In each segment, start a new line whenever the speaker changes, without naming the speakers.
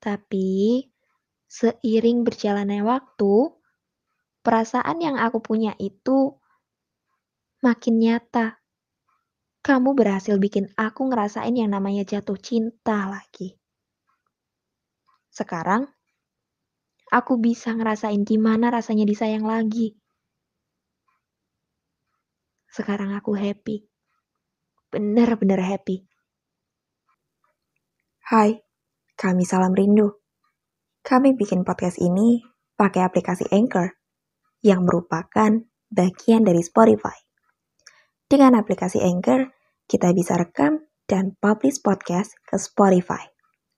Tapi, seiring berjalannya waktu, perasaan yang aku punya itu makin nyata. Kamu berhasil bikin aku ngerasain yang namanya jatuh cinta lagi. Sekarang, aku bisa ngerasain gimana rasanya disayang lagi. Sekarang aku happy. Bener-bener happy.
Hai, kami Salam Rindu. Kami bikin podcast ini pakai aplikasi Anchor, yang merupakan bagian dari Spotify. Dengan aplikasi Anchor, kita bisa rekam dan publish podcast ke Spotify.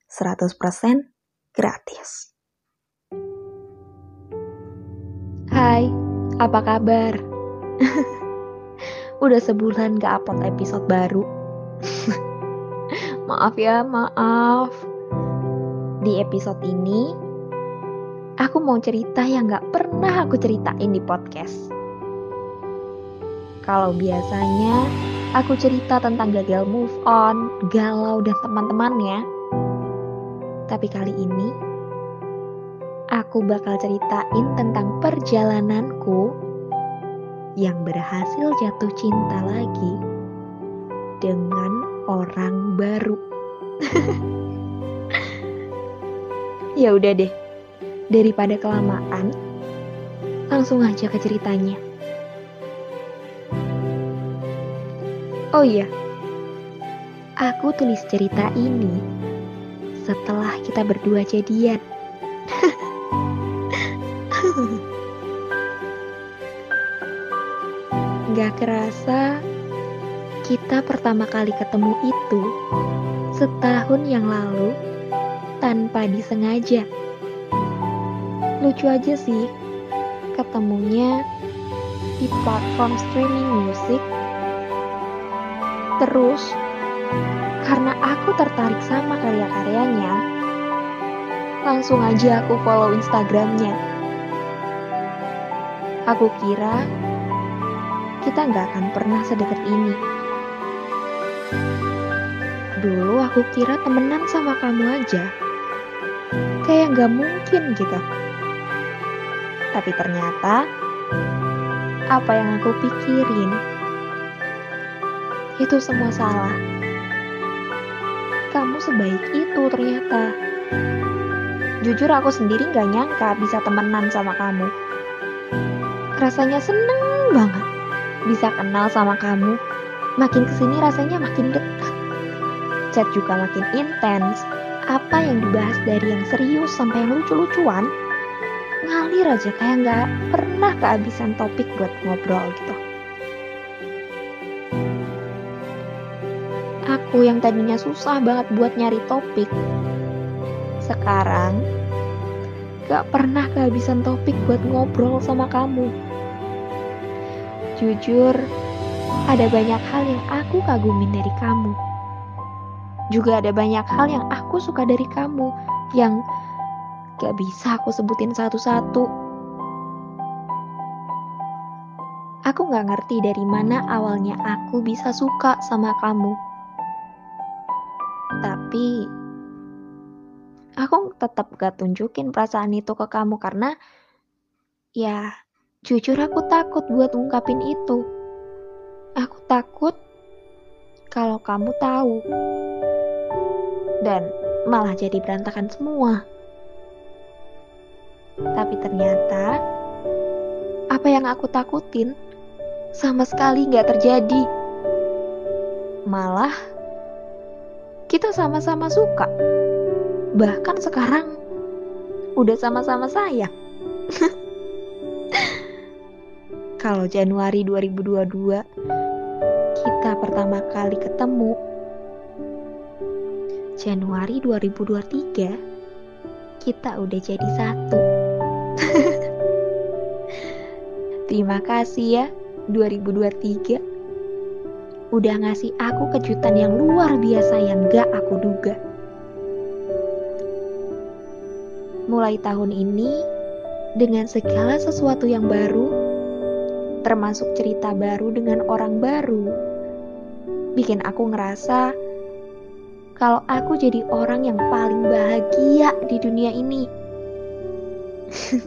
100% gratis.
Hai, apa kabar? Udah sebulan gak upload episode baru. maaf ya, maaf. Di episode ini, aku mau cerita yang gak pernah aku ceritain di podcast. Kalau biasanya aku cerita tentang gagal move on, galau dan teman-temannya. Tapi kali ini aku bakal ceritain tentang perjalananku yang berhasil jatuh cinta lagi dengan orang baru. ya udah deh, daripada kelamaan, langsung aja ke ceritanya. Oh iya, aku tulis cerita ini setelah kita berdua jadian. Gak kerasa, kita pertama kali ketemu itu setahun yang lalu tanpa disengaja. Lucu aja sih, ketemunya di platform streaming musik Terus, karena aku tertarik sama karya-karyanya, langsung aja aku follow Instagramnya. Aku kira kita nggak akan pernah sedekat ini. Dulu aku kira temenan sama kamu aja. Kayak nggak mungkin gitu. Tapi ternyata, apa yang aku pikirin itu semua salah. Kamu sebaik itu ternyata. Jujur aku sendiri gak nyangka bisa temenan sama kamu. Rasanya seneng banget bisa kenal sama kamu. Makin ke sini rasanya makin dekat. Chat juga makin intens. Apa yang dibahas dari yang serius sampai yang lucu-lucuan, ngalir aja kayak gak pernah kehabisan topik buat ngobrol gitu. Aku yang tadinya susah banget buat nyari topik, sekarang gak pernah kehabisan topik buat ngobrol sama kamu. Jujur, ada banyak hal yang aku kagumin dari kamu. Juga ada banyak hal yang aku suka dari kamu yang gak bisa aku sebutin satu-satu. Aku gak ngerti dari mana awalnya aku bisa suka sama kamu tapi aku tetap gak tunjukin perasaan itu ke kamu karena ya jujur aku takut buat ungkapin itu. Aku takut kalau kamu tahu dan malah jadi berantakan semua. Tapi ternyata apa yang aku takutin sama sekali gak terjadi. Malah kita sama-sama suka. Bahkan sekarang udah sama-sama sayang. Kalau Januari 2022 kita pertama kali ketemu, Januari 2023 kita udah jadi satu. Terima kasih ya 2023 udah ngasih aku kejutan yang luar biasa yang gak aku duga. Mulai tahun ini, dengan segala sesuatu yang baru, termasuk cerita baru dengan orang baru, bikin aku ngerasa kalau aku jadi orang yang paling bahagia di dunia ini.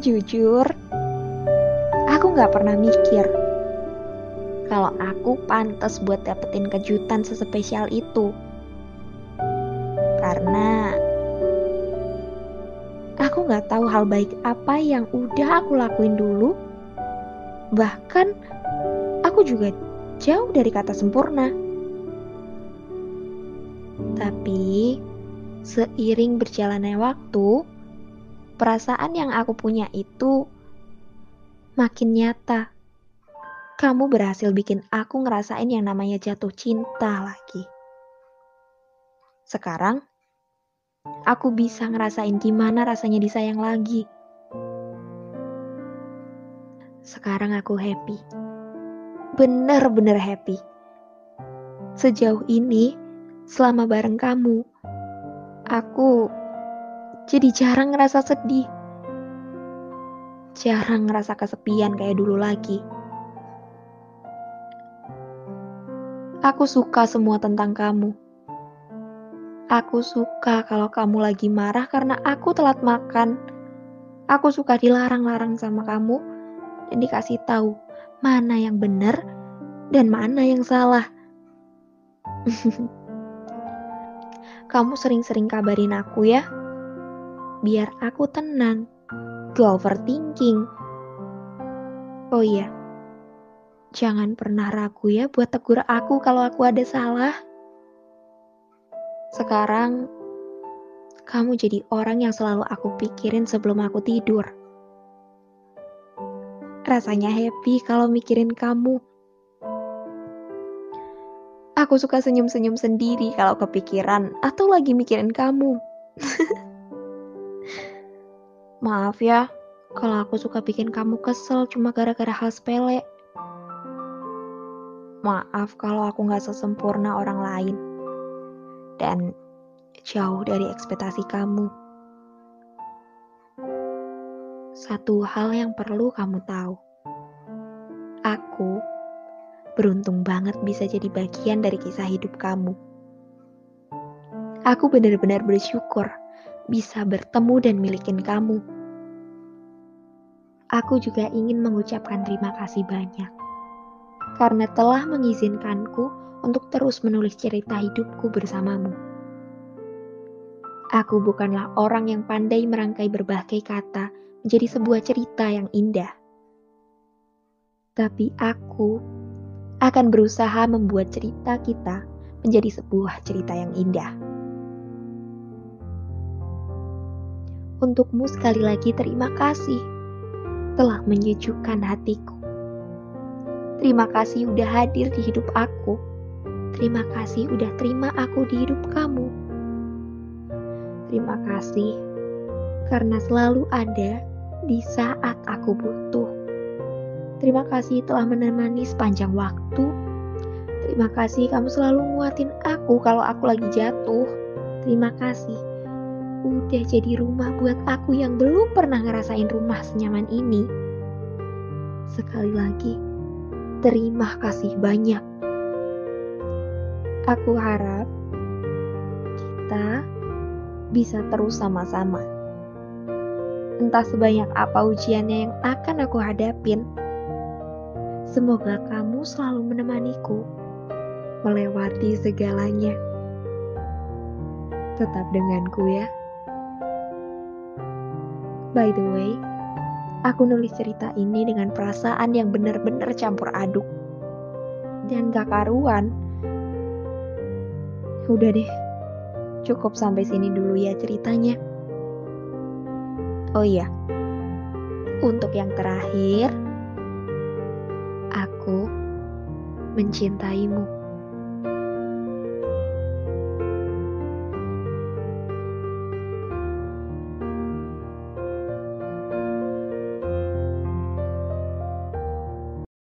Jujur, aku gak pernah mikir kalau aku pantas buat dapetin kejutan sespesial itu. Karena aku gak tahu hal baik apa yang udah aku lakuin dulu. Bahkan aku juga jauh dari kata sempurna. Seiring berjalannya waktu, perasaan yang aku punya itu makin nyata. Kamu berhasil bikin aku ngerasain yang namanya jatuh cinta lagi. Sekarang, aku bisa ngerasain gimana rasanya disayang lagi. Sekarang aku happy. Bener-bener happy. Sejauh ini, selama bareng kamu, aku jadi jarang ngerasa sedih. Jarang ngerasa kesepian kayak dulu lagi. Aku suka semua tentang kamu. Aku suka kalau kamu lagi marah karena aku telat makan. Aku suka dilarang-larang sama kamu dan dikasih tahu mana yang benar dan mana yang salah. Kamu sering-sering kabarin aku ya. Biar aku tenang. Gak overthinking. Oh iya. Jangan pernah ragu ya buat tegur aku kalau aku ada salah. Sekarang, kamu jadi orang yang selalu aku pikirin sebelum aku tidur. Rasanya happy kalau mikirin kamu. Aku suka senyum-senyum sendiri kalau kepikiran atau lagi mikirin kamu. Maaf ya, kalau aku suka bikin kamu kesel cuma gara-gara hal sepele. Maaf kalau aku gak sesempurna orang lain. Dan jauh dari ekspektasi kamu. Satu hal yang perlu kamu tahu. Aku beruntung banget bisa jadi bagian dari kisah hidup kamu. Aku benar-benar bersyukur bisa bertemu dan milikin kamu. Aku juga ingin mengucapkan terima kasih banyak karena telah mengizinkanku untuk terus menulis cerita hidupku bersamamu. Aku bukanlah orang yang pandai merangkai berbagai kata menjadi sebuah cerita yang indah. Tapi aku akan berusaha membuat cerita kita menjadi sebuah cerita yang indah. Untukmu sekali lagi terima kasih telah menyejukkan hatiku. Terima kasih udah hadir di hidup aku. Terima kasih udah terima aku di hidup kamu. Terima kasih karena selalu ada di saat aku butuh. Terima kasih telah menemani sepanjang waktu. Terima kasih kamu selalu nguatin aku kalau aku lagi jatuh. Terima kasih udah jadi rumah buat aku yang belum pernah ngerasain rumah senyaman ini. Sekali lagi, terima kasih banyak. Aku harap kita bisa terus sama-sama. Entah sebanyak apa ujiannya yang akan aku hadapin, Semoga kamu selalu menemaniku melewati segalanya. Tetap denganku ya. By the way, aku nulis cerita ini dengan perasaan yang benar-benar campur aduk. Dan gak karuan. Udah deh, cukup sampai sini dulu ya ceritanya. Oh iya, untuk yang terakhir, aku mencintaimu.